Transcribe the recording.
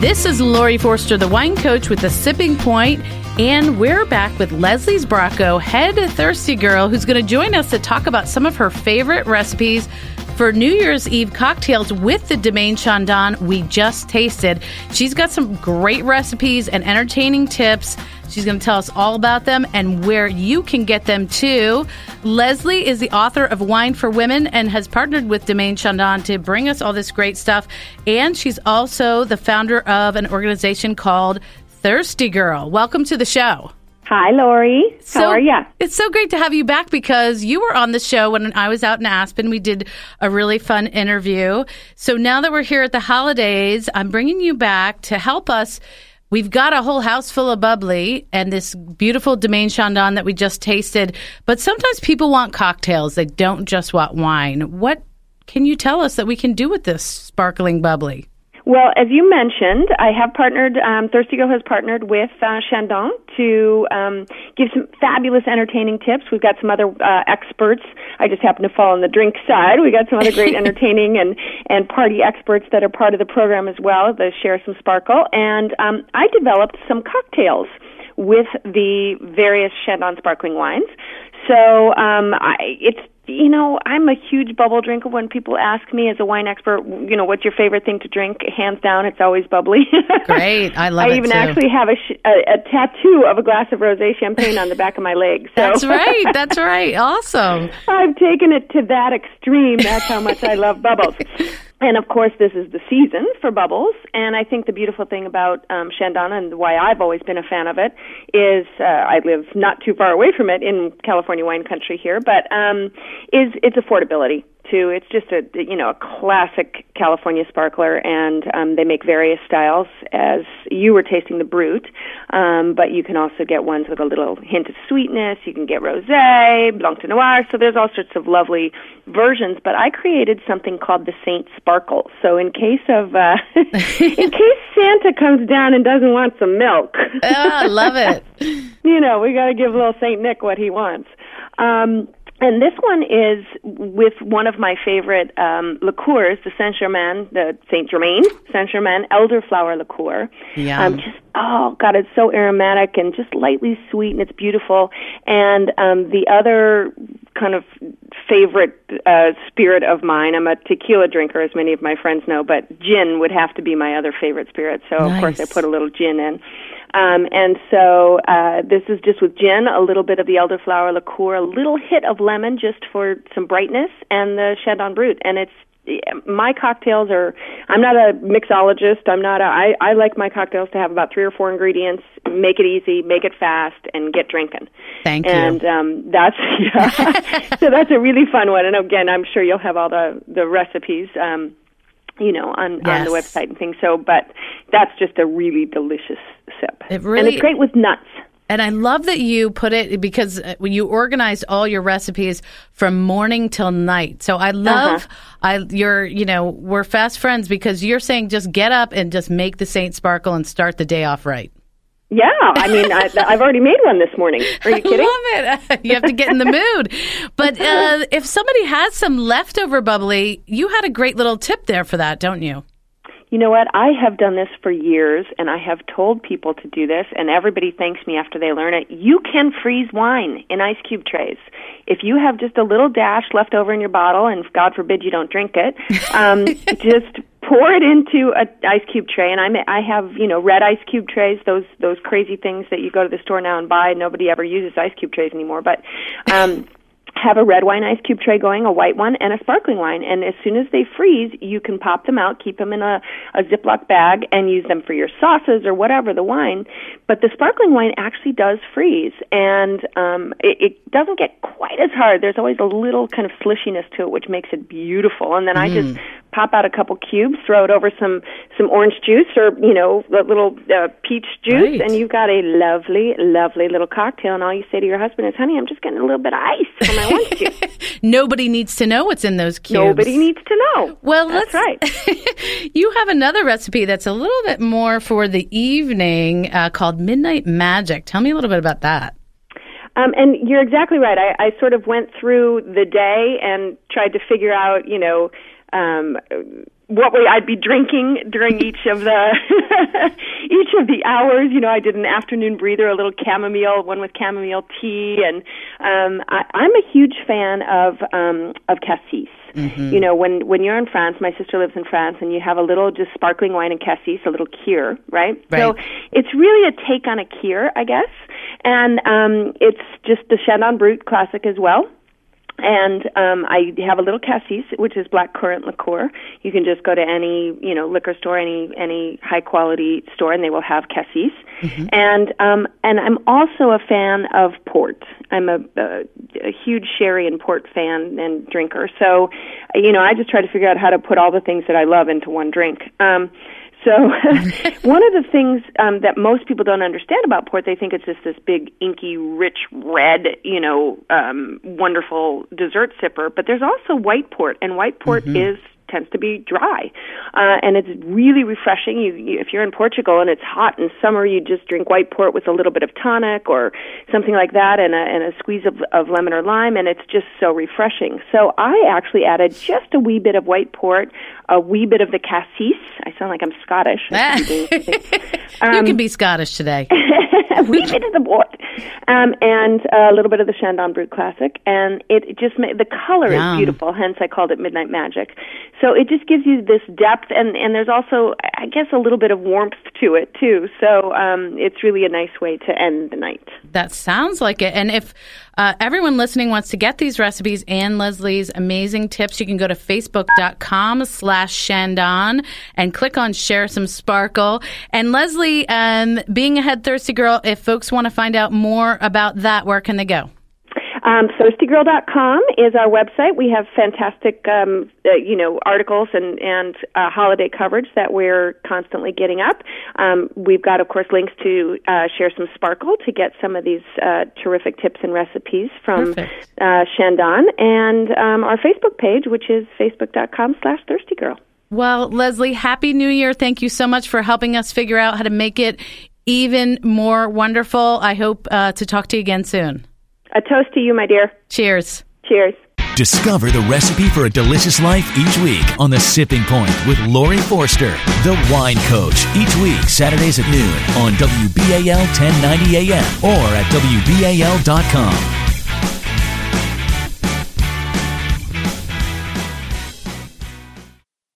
This is Laurie Forster, the wine coach with the Sipping Point, and we're back with Leslie's Sbrocco, head thirsty girl, who's going to join us to talk about some of her favorite recipes for New Year's Eve cocktails with the Domaine Chandon we just tasted. She's got some great recipes and entertaining tips. She's going to tell us all about them and where you can get them too. Leslie is the author of Wine for Women and has partnered with Domaine Chandon to bring us all this great stuff. And she's also the founder of an organization called Thirsty Girl. Welcome to the show. Hi, Laurie. So, How are you? It's so great to have you back because you were on the show when I was out in Aspen. We did a really fun interview. So now that we're here at the holidays, I'm bringing you back to help us. We've got a whole house full of bubbly and this beautiful Domaine Chandon that we just tasted. But sometimes people want cocktails. They don't just want wine. What can you tell us that we can do with this sparkling bubbly? Well, as you mentioned, I have partnered, um, Thirsty Girl has partnered with uh, Chandon to um, give some fabulous entertaining tips. We've got some other uh, experts. I just happen to fall on the drink side. We've got some other great entertaining and, and party experts that are part of the program as well that share some sparkle. And um, I developed some cocktails with the various Chandon sparkling wines. So um, I, it's you know, I'm a huge bubble drinker. When people ask me as a wine expert, you know, what's your favorite thing to drink? Hands down, it's always bubbly. Great, I love I it. I even too. actually have a, sh- a, a tattoo of a glass of rosé champagne on the back of my leg. So. That's right. That's right. Awesome. I've taken it to that extreme. That's how much I love bubbles. And of course, this is the season for bubbles. And I think the beautiful thing about um, Chandon and why I've always been a fan of it is uh, I live not too far away from it in California wine country here, but um, is its affordability too. It's just a you know a classic California sparkler, and um, they make various styles. As you were tasting the Brut, um, but you can also get ones with a little hint of sweetness. You can get rosé, Blanc de Noir. So there's all sorts of lovely versions. But I created something called the Saint Sparkle. So in case of uh, in case Santa comes down and doesn't want some milk, oh, I love it. you know we got to give little Saint Nick what he wants. Um, and this one is with one of my favorite um, liqueurs, the Saint Germain, the Saint Germain Saint Germain elderflower liqueur. Yum. Um, just oh god, it's so aromatic and just lightly sweet, and it's beautiful. And um, the other kind of favorite uh, spirit of mine, I'm a tequila drinker, as many of my friends know, but gin would have to be my other favorite spirit. So of course I put a little gin in. Um, and so uh, this is just with gin, a little bit of the elderflower liqueur, a little hit of lemon just for some brightness, and the Chandon Brut. And it's my cocktails are. I'm not a mixologist. I'm not a. I, I like my cocktails to have about three or four ingredients. Make it easy, make it fast, and get drinking. Thank you. And um, that's yeah. so that's a really fun one. And again, I'm sure you'll have all the the recipes. Um, you know, on on the website and things. So, but that's just a really delicious sip. It really, and it's great with nuts. And I love that you put it because uh, you organized all your recipes from morning till night. So I love I you're you know we're fast friends because you're saying just get up and just make the Saint Sparkle and start the day off right. Yeah, I mean, I, I've already made one this morning. Are you kidding? I love it. you have to get in the mood. But uh, if somebody has some leftover bubbly, you had a great little tip there for that, don't you? You know what? I have done this for years, and I have told people to do this, and everybody thanks me after they learn it. You can freeze wine in ice cube trays. If you have just a little dash left over in your bottle, and God forbid you don't drink it, um, just pour it into a ice cube tray. And I I have you know red ice cube trays, those those crazy things that you go to the store now and buy. Nobody ever uses ice cube trays anymore, but. Um, have a red wine ice cube tray going, a white one, and a sparkling wine. And as soon as they freeze, you can pop them out, keep them in a, a Ziploc bag, and use them for your sauces or whatever, the wine. But the sparkling wine actually does freeze, and um, it, it doesn't get quite as hard. There's always a little kind of slishiness to it, which makes it beautiful. And then I just pop out a couple cubes, throw it over some some orange juice or you know a little uh, peach juice, Right. and you've got a lovely, lovely little cocktail. And all you say to your husband is, "Honey, I'm just getting a little bit of ice for my orange juice." Nobody needs to know what's in those cubes. Nobody needs to know. Well, that's right. you have another recipe that's a little bit more for the evening uh, called Midnight Magic. Tell me a little bit about that. Um, and you're exactly right. I, I sort of went through the day and tried to figure out, you know, um, what way I'd be drinking during each of the each of the hours. You know, I did an afternoon breather, a little chamomile, one with chamomile tea, and um, I, I'm a huge fan of um, of cassis. Mm-hmm. You know, when when you're in France, my sister lives in France, and you have a little just sparkling wine and cassis, a little kir, right? right? So it's really a take on a kir, I guess, and um, it's just the Chandon Brut classic as well and um, I have a little cassis, which is black currant liqueur. You can just go to any you know liquor store, any any high quality store, and they will have cassis. Mm-hmm. And um, and I'm also a fan of port. I'm a, a, a huge sherry and port fan and drinker. So, you know, I just try to figure out how to put all the things that I love into one drink. Um, so, one of the things um, that most people don't understand about port, they think it's just this big, inky, rich red, you know, um, wonderful dessert sipper. But there's also white port, and white port mm-hmm. is tends to be dry, uh, and it's really refreshing. You, you, if you're in Portugal and it's hot in summer, you just drink white port with a little bit of tonic or something like that, and a, and a squeeze of, of lemon or lime, and it's just so refreshing. So I actually added just a wee bit of white port, a wee bit of the cassis. I sound like I'm Scottish. um, you can be Scottish today. bit of the port, um, and a little bit of the Chandon Brut Classic, and it just made, the color is beautiful. Hence, I called it Midnight Magic. So it just gives you this depth, and and there's also, I guess, a little bit of warmth to it too. So um, it's really a nice way to end the night. That sounds like it. And if uh, everyone listening wants to get these recipes and Leslie's amazing tips, you can go to facebook.com slash Chandon and click on share some sparkle. And Leslie, um, being a head thirsty girl, if folks want to find out more about that, where can they go? Um, ThirstyGirl.com is our website. We have fantastic, um, uh, you know, articles and and uh, holiday coverage that we're constantly getting up. Um, we've got, of course, links to uh, share some sparkle to get some of these uh, terrific tips and recipes from uh, Chandon, and um, our Facebook page, which is facebook.com/slash ThirstyGirl. Well, Leslie, Happy New Year! Thank you so much for helping us figure out how to make it even more wonderful. I hope uh, to talk to you again soon. A toast to you, my dear. Cheers. Cheers. Discover the recipe for a delicious life each week on The Sipping Point with Laurie Forster, the wine coach, each week, Saturdays at noon on WBAL 1090 AM or at WBAL.com.